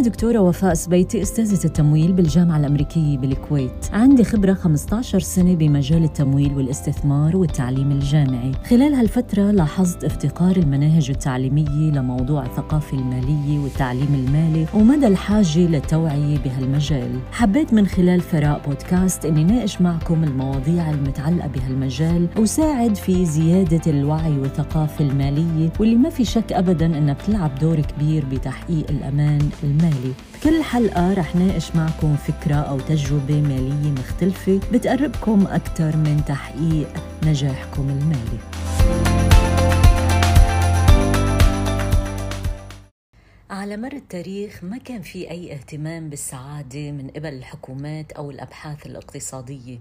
أنا دكتورة وفاء سبيتي أستاذة التمويل بالجامعة الأمريكية بالكويت. عندي خبرة 15 سنة بمجال التمويل والاستثمار والتعليم الجامعي. خلال هالفترة لاحظت افتقار المناهج التعليمية لموضوع الثقافة المالية والتعليم المالي ومدى الحاجة للتوعية بهالمجال. حبيت من خلال ثراء بودكاست أني ناقش معكم المواضيع المتعلقة بهالمجال وساعد في زيادة الوعي والثقافة المالية واللي ما في شك أبدا أنها بتلعب دور كبير بتحقيق الأمان المالي. كل حلقة رح ناقش معكم فكرة أو تجربة مالية مختلفة بتقربكم أكثر من تحقيق نجاحكم المالي. على مر التاريخ ما كان في أي اهتمام بالسعادة من قبل الحكومات أو الأبحاث الاقتصادية.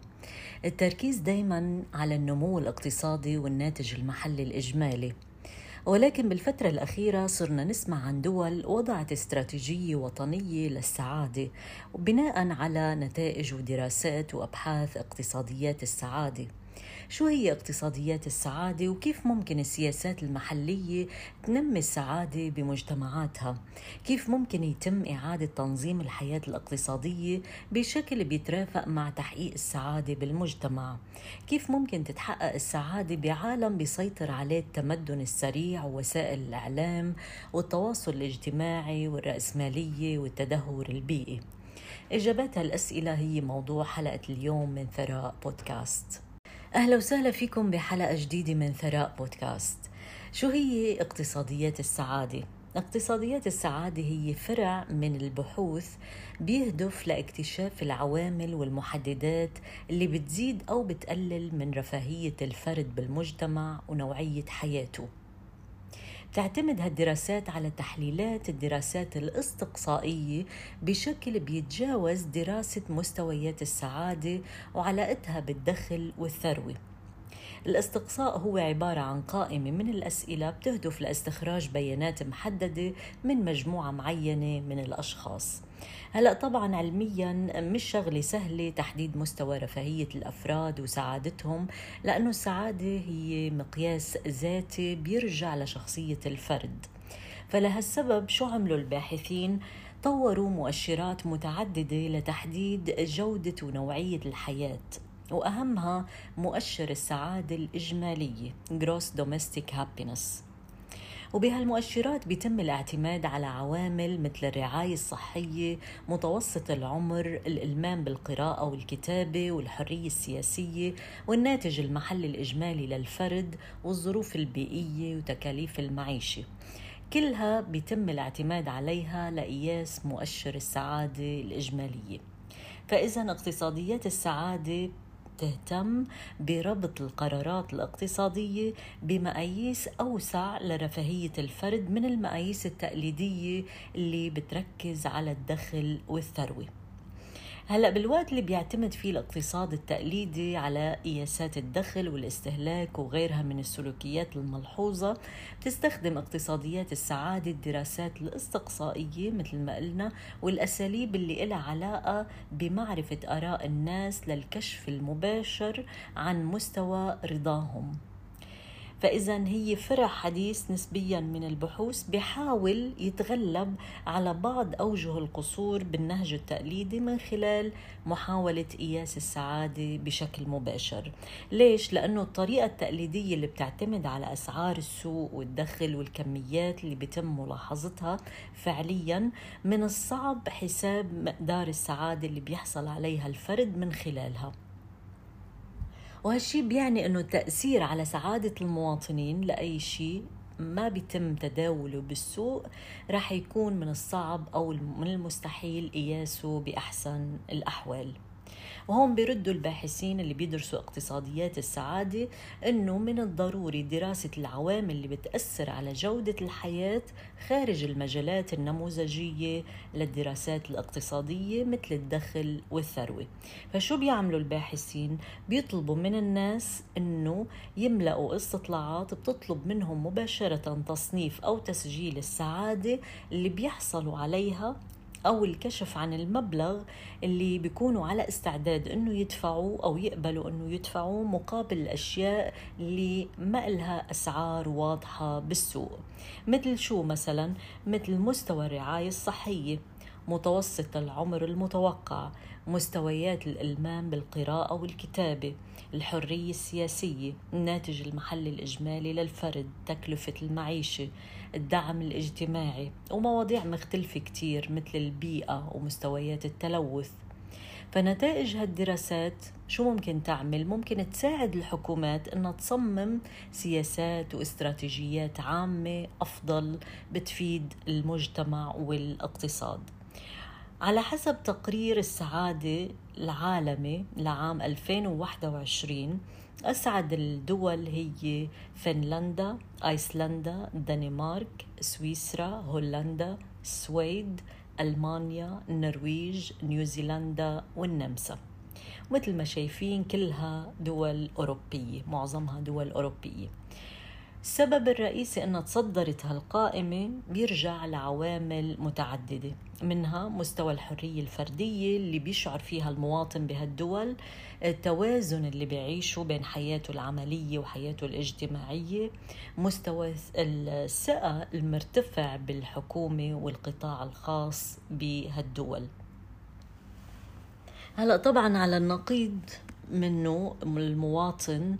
التركيز دايما على النمو الاقتصادي والناتج المحلي الإجمالي. ولكن بالفترة الأخيرة صرنا نسمع عن دول وضعت استراتيجية وطنية للسعادة بناء على نتائج ودراسات وأبحاث اقتصاديات السعادة. شو هي اقتصاديات السعادة وكيف ممكن السياسات المحلية تنمي السعادة بمجتمعاتها؟ كيف ممكن يتم إعادة تنظيم الحياة الاقتصادية بشكل بيترافق مع تحقيق السعادة بالمجتمع؟ كيف ممكن تتحقق السعادة بعالم بيسيطر عليه التمدن السريع ووسائل الإعلام والتواصل الاجتماعي والرأسمالية والتدهور البيئي؟ إجابات هالأسئلة هي موضوع حلقة اليوم من ثراء بودكاست. أهلا وسهلا فيكم بحلقة جديدة من ثراء بودكاست شو هي اقتصاديات السعادة؟ اقتصاديات السعادة هي فرع من البحوث بيهدف لاكتشاف العوامل والمحددات اللي بتزيد أو بتقلل من رفاهية الفرد بالمجتمع ونوعية حياته تعتمد هالدراسات على تحليلات الدراسات الاستقصائية بشكل بيتجاوز دراسة مستويات السعادة وعلاقتها بالدخل والثروة. الاستقصاء هو عبارة عن قائمة من الأسئلة بتهدف لاستخراج بيانات محددة من مجموعة معينة من الأشخاص. هلا طبعا علميا مش شغلة سهلة تحديد مستوى رفاهية الأفراد وسعادتهم لأنه السعادة هي مقياس ذاتي بيرجع لشخصية الفرد. فلهالسبب شو عملوا الباحثين؟ طوروا مؤشرات متعددة لتحديد جودة ونوعية الحياة. وأهمها مؤشر السعادة الإجمالية Gross Domestic Happiness. وبهالمؤشرات بيتم الاعتماد على عوامل مثل الرعاية الصحية متوسط العمر الإلمام بالقراءة والكتابة والحرية السياسية والناتج المحلي الإجمالي للفرد والظروف البيئية وتكاليف المعيشة. كلها بيتم الاعتماد عليها لقياس مؤشر السعادة الإجمالية. فإذا اقتصاديات السعادة تهتم بربط القرارات الاقتصادية بمقاييس أوسع لرفاهية الفرد من المقاييس التقليدية اللي بتركز على الدخل والثروة. هلا بالوقت اللي بيعتمد فيه الاقتصاد التقليدي على قياسات الدخل والاستهلاك وغيرها من السلوكيات الملحوظة بتستخدم اقتصاديات السعادة الدراسات الاستقصائية مثل ما قلنا والأساليب اللي لها علاقة بمعرفة آراء الناس للكشف المباشر عن مستوى رضاهم. فإذا هي فرع حديث نسبيا من البحوث بحاول يتغلب على بعض أوجه القصور بالنهج التقليدي من خلال محاولة قياس السعادة بشكل مباشر ليش؟ لأنه الطريقة التقليدية اللي بتعتمد على أسعار السوق والدخل والكميات اللي بيتم ملاحظتها فعليا من الصعب حساب مقدار السعادة اللي بيحصل عليها الفرد من خلالها وهالشي بيعني إنه التأثير على سعادة المواطنين لأي شيء ما بيتم تداوله بالسوق رح يكون من الصعب أو من المستحيل قياسه بأحسن الأحوال. وهون بيردوا الباحثين اللي بيدرسوا اقتصاديات السعادة أنه من الضروري دراسة العوامل اللي بتأثر على جودة الحياة خارج المجالات النموذجية للدراسات الاقتصادية مثل الدخل والثروة فشو بيعملوا الباحثين؟ بيطلبوا من الناس أنه يملأوا استطلاعات بتطلب منهم مباشرة تصنيف أو تسجيل السعادة اللي بيحصلوا عليها أو الكشف عن المبلغ اللي بيكونوا على استعداد إنه يدفعوا أو يقبلوا إنه يدفعوا مقابل الأشياء اللي ما إلها أسعار واضحة بالسوق. مثل شو مثلا؟ مثل مستوى الرعاية الصحية. متوسط العمر المتوقع مستويات الإلمام بالقراءة والكتابة الحرية السياسية الناتج المحلي الإجمالي للفرد تكلفة المعيشة الدعم الاجتماعي ومواضيع مختلفة كتير مثل البيئة ومستويات التلوث فنتائج هالدراسات شو ممكن تعمل؟ ممكن تساعد الحكومات إنها تصمم سياسات واستراتيجيات عامة أفضل بتفيد المجتمع والاقتصاد. على حسب تقرير السعادة العالمي لعام 2021 أسعد الدول هي فنلندا، أيسلندا، دنمارك، سويسرا، هولندا، السويد، ألمانيا، النرويج، نيوزيلندا والنمسا. مثل ما شايفين كلها دول أوروبية معظمها دول أوروبية. السبب الرئيسي أنها تصدرت هالقائمة بيرجع لعوامل متعددة منها مستوى الحرية الفردية اللي بيشعر فيها المواطن بهالدول التوازن اللي بيعيشه بين حياته العملية وحياته الاجتماعية مستوى الثقة المرتفع بالحكومة والقطاع الخاص بهالدول. هلأ طبعا على النقيض منه المواطن آه،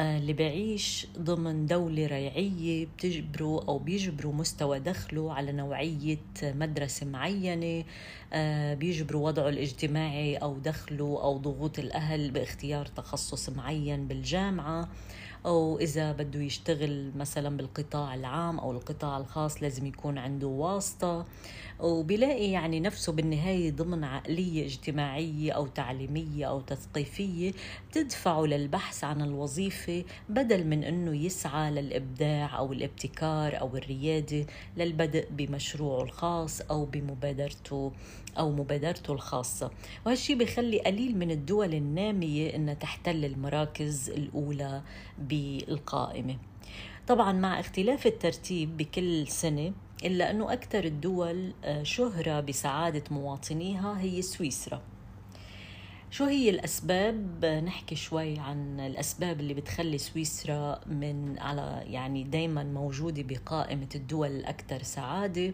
اللي بعيش ضمن دولة ريعية بتجبره أو بيجبروا مستوى دخله على نوعية مدرسة معينة آه، بيجبروا وضعه الاجتماعي أو دخله أو ضغوط الأهل باختيار تخصص معين بالجامعة. أو إذا بده يشتغل مثلا بالقطاع العام أو القطاع الخاص لازم يكون عنده واسطة وبيلاقي يعني نفسه بالنهاية ضمن عقلية اجتماعية أو تعليمية أو تثقيفية تدفعه للبحث عن الوظيفة بدل من أنه يسعى للإبداع أو الابتكار أو الريادة للبدء بمشروعه الخاص أو بمبادرته أو مبادرته الخاصة. وهالشي بيخلي قليل من الدول النامية أنها تحتل المراكز الأولى بالقائمة. طبعا مع اختلاف الترتيب بكل سنة إلا أنه أكثر الدول آه، شهرة بسعادة مواطنيها هي سويسرا. شو هي الأسباب؟ نحكي شوي عن الأسباب اللي بتخلي سويسرا من على يعني دايما موجودة بقائمة الدول الأكثر سعادة.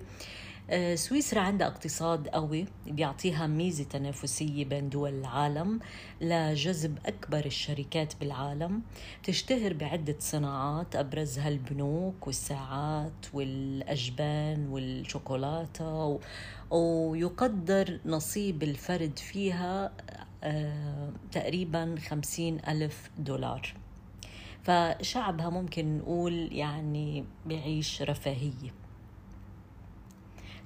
سويسرا عندها اقتصاد قوي بيعطيها ميزة تنافسية بين دول العالم لجذب أكبر الشركات بالعالم. تشتهر بعدة صناعات أبرزها البنوك والساعات والأجبان والشوكولاتة ويقدر نصيب الفرد فيها آه، تقريبا خمسين ألف دولار. فشعبها ممكن نقول يعني بيعيش رفاهية.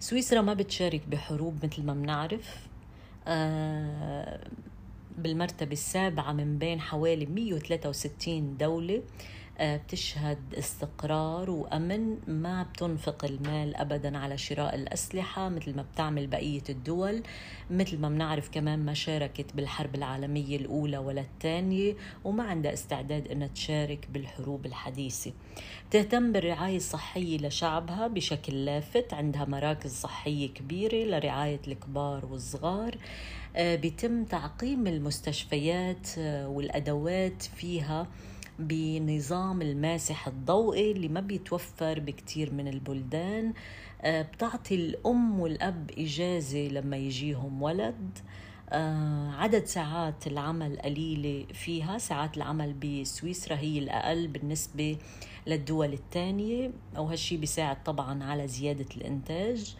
سويسرا ما بتشارك بحروب مثل ما بنعرف. آه، بالمرتبة السابعة من بين حوالي 163 دولة. بتشهد استقرار وأمن ما بتنفق المال أبدا على شراء الأسلحة مثل ما بتعمل بقية الدول مثل ما بنعرف كمان ما شاركت بالحرب العالمية الأولى ولا الثانية وما عندها استعداد أنها تشارك بالحروب الحديثة. تهتم بالرعاية الصحية لشعبها بشكل لافت عندها مراكز صحية كبيرة لرعاية الكبار والصغار. آه، بيتم تعقيم المستشفيات آه، والأدوات فيها بنظام الماسح الضوئي اللي ما بيتوفر بكتير من البلدان. آه، بتعطي الأم والأب إجازة لما يجيهم ولد. آه، عدد ساعات العمل قليلة فيها. ساعات العمل بسويسرا هي الأقل بالنسبة للدول الثانية وهالشي بيساعد طبعا على زيادة الإنتاج.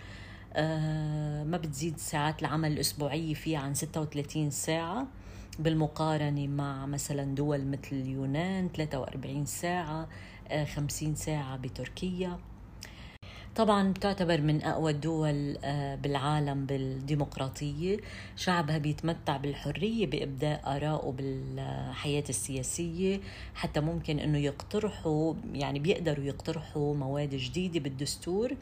آه، ما بتزيد ساعات العمل الأسبوعية فيها عن 36 ساعة. بالمقارنة مع مثلا دول مثل اليونان 43 ساعة 50 آه، ساعة بتركيا. طبعا بتعتبر من أقوى الدول آه، بالعالم بالديمقراطية. شعبها بيتمتع بالحرية بإبداء آرائه بالحياة السياسية. حتى ممكن أنه يقترحوا يعني بيقدروا يقترحوا مواد جديدة بالدستور.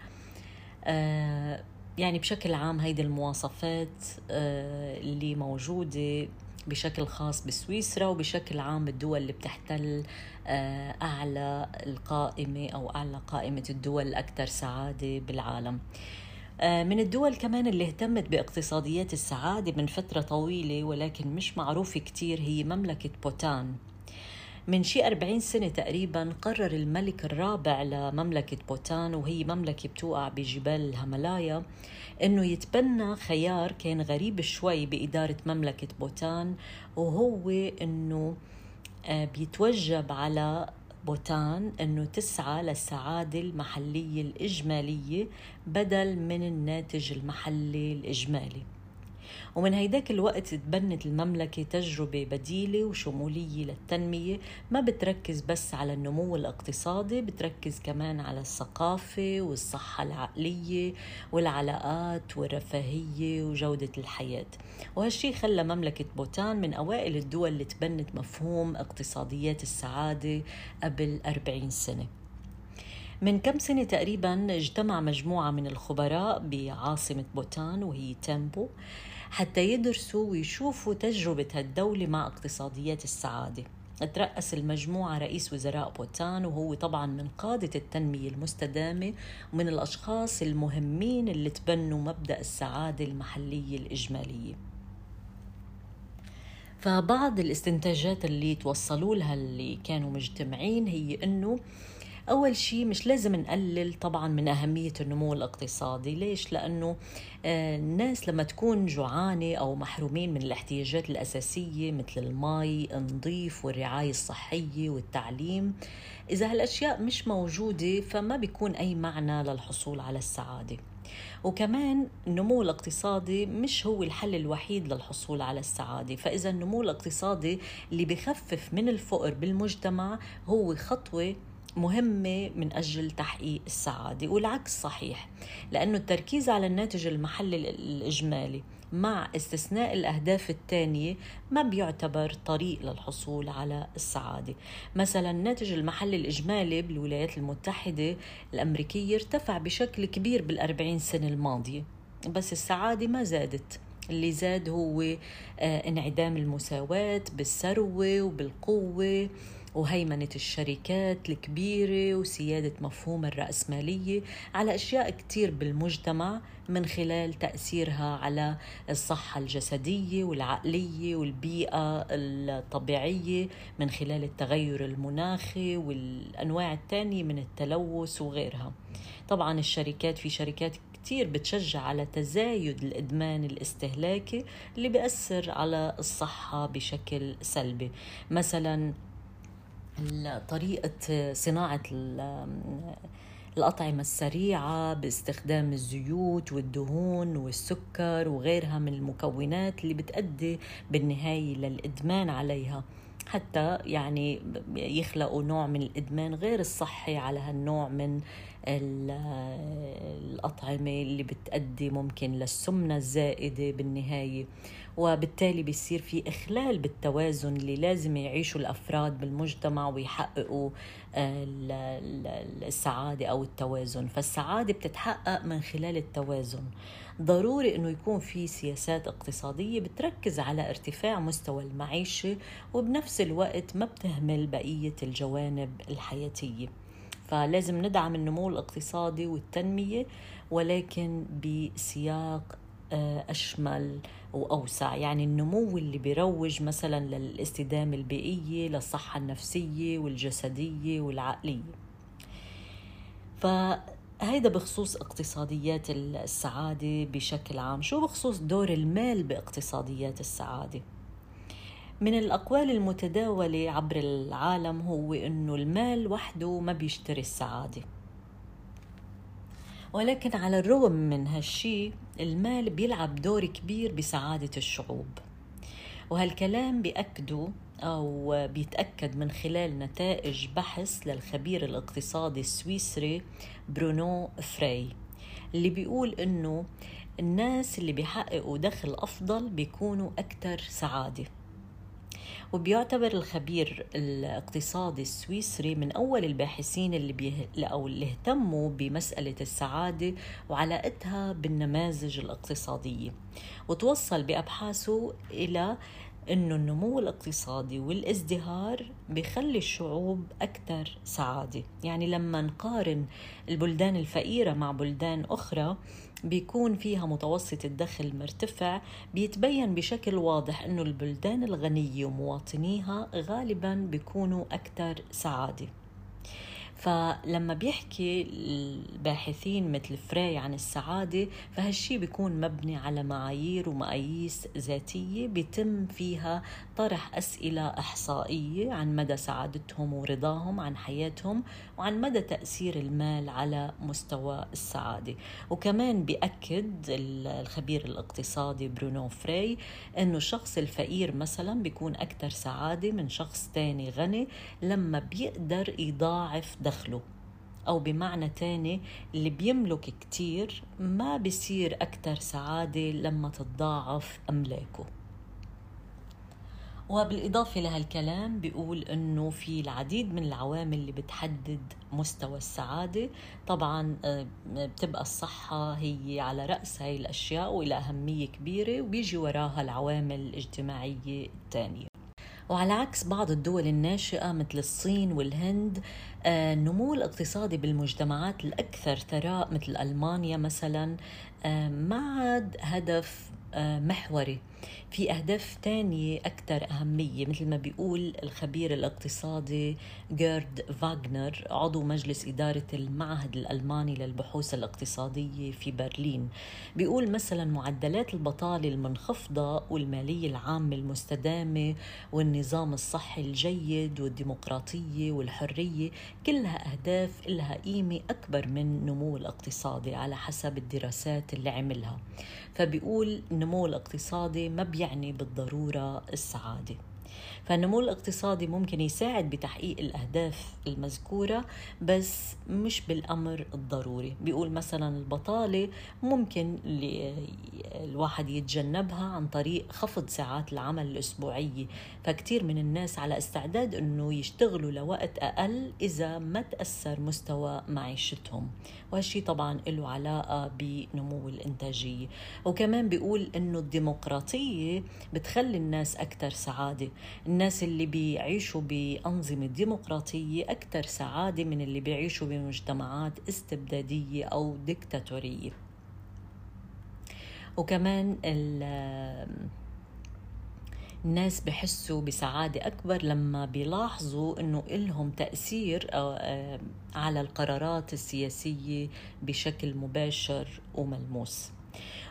آه، يعني بشكل عام هيدي المواصفات اللي موجودة بشكل خاص بسويسرا وبشكل عام الدول اللي بتحتل آه، أعلى القائمة أو أعلى قائمة الدول الأكثر سعادة بالعالم. آه، من الدول كمان اللي اهتمت باقتصاديات السعادة من فترة طويلة ولكن مش معروفة كتير هي مملكة بوتان. من شي 40 سنة تقريبا قرر الملك الرابع لمملكة بوتان وهي مملكة بتوقع بجبال الهملايا إنه يتبنى خيار كان غريب شوي بإدارة مملكة بوتان وهو إنه آه، بيتوجب على بوتان إنه تسعى للسعادة المحلية الإجمالية بدل من الناتج المحلي الإجمالي. ومن هيداك الوقت تبنت المملكة تجربة بديلة وشمولية للتنمية. ما بتركز بس على النمو الاقتصادي بتركز كمان على الثقافة والصحة العقلية والعلاقات والرفاهية وجودة الحياة. وهالشي خلى مملكة بوتان من أوائل الدول اللي تبنت مفهوم اقتصاديات السعادة قبل 40 سنة. من كم سنة تقريبا اجتمع مجموعة من الخبراء بعاصمة بوتان وهي تيمبو. حتى يدرسوا ويشوفوا تجربة هالدولة مع اقتصاديات السعادة. ترأس المجموعة رئيس وزراء بوتان وهو طبعا من قادة التنمية المستدامة ومن الأشخاص المهمين اللي تبنوا مبدأ السعادة المحلية الإجمالية. فبعض الاستنتاجات اللي توصلوا لها اللي كانوا مجتمعين هي إنه أول شيء مش لازم نقلل طبعا من أهمية النمو الاقتصادي. ليش؟ لأنه آه، الناس لما تكون جوعانة أو محرومين من الاحتياجات الأساسية مثل المي النظيف والرعاية الصحية والتعليم إذا هالأشياء مش موجودة فما بيكون أي معنى للحصول على السعادة. وكمان النمو الاقتصادي مش هو الحل الوحيد للحصول على السعادة. فإذا النمو الاقتصادي اللي بخفف من الفقر بالمجتمع هو خطوة مهمة من أجل تحقيق السعادة والعكس صحيح لأنه التركيز على الناتج المحلي الإجمالي مع استثناء الأهداف الثانية ما بيعتبر طريق للحصول على السعادة. مثلا الناتج المحلي الإجمالي بالولايات المتحدة الأمريكية ارتفع بشكل كبير بالأربعين سنة الماضية بس السعادة ما زادت. اللي زاد هو آه، انعدام المساواة بالثروة وبالقوة وهيمنة الشركات الكبيرة وسيادة مفهوم الرأسمالية على أشياء كتير بالمجتمع من خلال تأثيرها على الصحة الجسدية والعقلية والبيئة الطبيعية من خلال التغير المناخي والأنواع الثانية من التلوث وغيرها. طبعا الشركات في شركات كتير بتشجع على تزايد الإدمان الاستهلاكي اللي بيأثر على الصحة بشكل سلبي. مثلا طريقة صناعة الأطعمة السريعة باستخدام الزيوت والدهون والسكر وغيرها من المكونات اللي بتأدي بالنهاية للإدمان عليها. حتى يعني يخلقوا نوع من الإدمان غير الصحي على هالنوع من الأطعمة اللي بتأدي ممكن للسمنة الزائدة بالنهاية. وبالتالي بيصير في إخلال بالتوازن اللي لازم يعيشوا الأفراد بالمجتمع ويحققوا آه، السعادة أو التوازن. فالسعادة بتتحقق من خلال التوازن. ضروري أنه يكون في سياسات اقتصادية بتركز على ارتفاع مستوى المعيشة وبنفس الوقت ما بتهمل بقية الجوانب الحياتية. فلازم ندعم النمو الاقتصادي والتنمية ولكن بسياق أشمل وأوسع يعني النمو اللي بيروج مثلا للاستدامة البيئية للصحة النفسية والجسدية والعقلية. فهيدا بخصوص اقتصاديات السعادة بشكل عام. شو بخصوص دور المال باقتصاديات السعادة؟ من الأقوال المتداولة عبر العالم هو أنه المال وحده ما بيشتري السعادة. ولكن على الرغم من هالشي المال بيلعب دور كبير بسعادة الشعوب. وهالكلام بيأكده أو بيتأكد من خلال نتائج بحث للخبير الاقتصادي السويسري برونو فري اللي بيقول إنه الناس اللي بيحققوا دخل أفضل بيكونوا أكثر سعادة. وبيعتبر الخبير الاقتصادي السويسري من أول الباحثين اللي بيه... أو اللي اهتموا بمسألة السعادة وعلاقتها بالنماذج الاقتصادية. وتوصل بأبحاثه إلى إنه النمو الاقتصادي والازدهار بخلي الشعوب أكثر سعادة. يعني لما نقارن البلدان الفقيرة مع بلدان أخرى بيكون فيها متوسط الدخل مرتفع بيتبين بشكل واضح أنه البلدان الغنية ومواطنيها غالبا بيكونوا أكثر سعادة. فلما بيحكي الباحثين مثل فري عن السعادة فهالشي بيكون مبني على معايير ومقاييس ذاتية بيتم فيها طرح أسئلة إحصائية عن مدى سعادتهم ورضاهم عن حياتهم وعن مدى تأثير المال على مستوى السعادة. وكمان بيأكد الخبير الاقتصادي برونو فري أنه الشخص الفقير مثلا بيكون أكثر سعادة من شخص تاني غني لما بيقدر يضاعف دخله أو بمعنى تاني اللي بيملك كتير ما بيصير أكتر سعادة لما تتضاعف أملاكه. وبالإضافة لهالكلام بيقول أنه في العديد من العوامل اللي بتحدد مستوى السعادة. طبعا آه، بتبقى الصحة هي على رأس هاي الأشياء وإلى أهمية كبيرة وبيجي وراها العوامل الاجتماعية الثانية وعلى عكس بعض الدول الناشئة مثل الصين والهند آه، النمو الاقتصادي بالمجتمعات الأكثر ثراء مثل ألمانيا مثلا آه، ما عاد هدف آه، محوري. في أهداف تانية أكثر أهمية مثل ما بيقول الخبير الاقتصادي جيرد فاغنر عضو مجلس إدارة المعهد الألماني للبحوث الاقتصادية في برلين. بيقول مثلا معدلات البطالة المنخفضة والمالية العامة المستدامة والنظام الصحي الجيد والديمقراطية والحرية كلها أهداف لها قيمة أكبر من النمو الاقتصادي على حسب الدراسات اللي عملها. فبيقول النمو الاقتصادي ما بيعني بالضرورة السعادة. فالنمو الاقتصادي ممكن يساعد بتحقيق الأهداف المذكورة بس مش بالأمر الضروري. بيقول مثلا البطالة ممكن الواحد يتجنبها عن طريق خفض ساعات العمل الأسبوعية. فكتير من الناس على استعداد أنه يشتغلوا لوقت أقل إذا ما تأثر مستوى معيشتهم. وهالشي طبعا له علاقة بنمو الإنتاجية. وكمان بيقول أنه الديمقراطية بتخلي الناس أكثر سعادة. الناس اللي بيعيشوا بأنظمة ديمقراطية أكثر سعادة من اللي بيعيشوا بمجتمعات استبدادية أو ديكتاتورية. وكمان الناس بحسوا بسعادة أكبر لما بيلاحظوا أنه إلهم تأثير آه، على القرارات السياسية بشكل مباشر وملموس.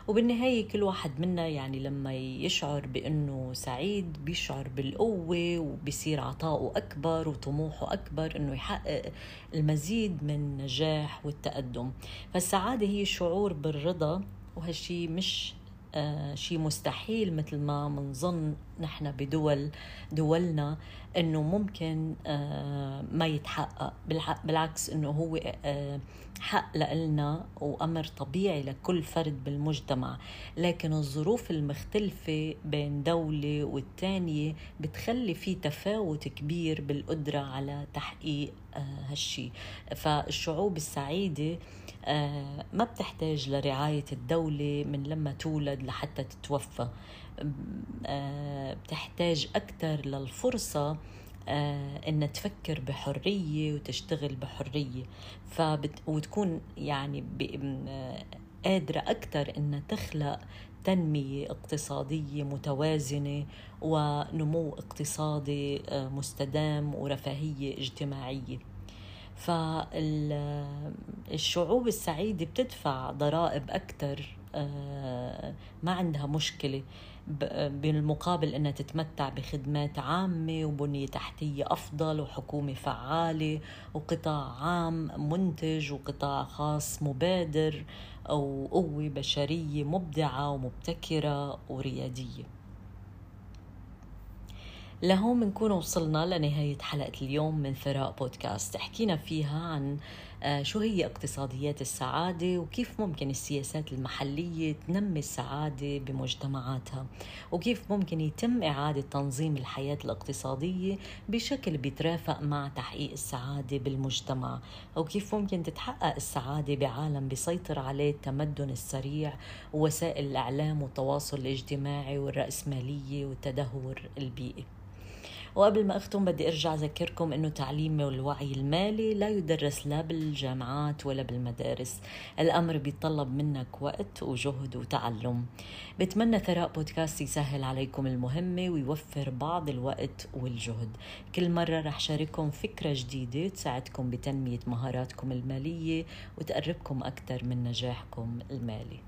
وبالنهاية كل واحد منا يعني لما يشعر بأنه سعيد بيشعر بالقوة وبصير عطاؤه أكبر وطموحه أكبر أنه يحقق المزيد من النجاح والتقدم. فالسعادة هي شعور بالرضا وهالشي مش آه شيء مستحيل مثل ما منظن نحن بدول دولنا إنه ممكن آه ما يتحقق. بالعكس إنه هو آه حق لنا وأمر طبيعي لكل فرد بالمجتمع لكن الظروف المختلفة بين دولة والتانية بتخلي في تفاوت كبير بالقدرة على تحقيق آه هالشي. فالشعوب السعيدة آه ما بتحتاج لرعاية الدولة من لما تولد لحتى تتوفى. آه بتحتاج أكثر للفرصة آه انها تفكر بحرية وتشتغل بحرية. فبت وتكون يعني قادرة أكثر انها تخلق تنمية اقتصادية متوازنة ونمو اقتصادي آه مستدام ورفاهية اجتماعية. فالشعوب السعيدة بتدفع ضرائب أكثر ما عندها مشكلة بالمقابل إنها تتمتع بخدمات عامة وبنية تحتية أفضل وحكومة فعالة وقطاع عام منتج وقطاع خاص مبادر وقوة بشرية مبدعة ومبتكرة وريادية. لهون بنكون وصلنا لنهاية حلقة اليوم من ثراء بودكاست. حكينا فيها عن آه، شو هي اقتصاديات السعادة وكيف ممكن السياسات المحلية تنمي السعادة بمجتمعاتها؟ وكيف ممكن يتم إعادة تنظيم الحياة الاقتصادية بشكل بيترافق مع تحقيق السعادة بالمجتمع؟ وكيف ممكن تتحقق السعادة بعالم بيسيطر عليه التمدن السريع ووسائل الإعلام والتواصل الاجتماعي والرأسمالية والتدهور البيئي؟ وقبل ما أختم بدي أرجع أذكركم أنه تعليم والوعي المالي لا يدرس لا بالجامعات ولا بالمدارس. الأمر بيتطلب منك وقت وجهد وتعلم. بتمنى ثراء بودكاست يسهل عليكم المهمة ويوفر بعض الوقت والجهد. كل مرة رح شارككم فكرة جديدة تساعدكم بتنمية مهاراتكم المالية وتقربكم أكثر من نجاحكم المالي.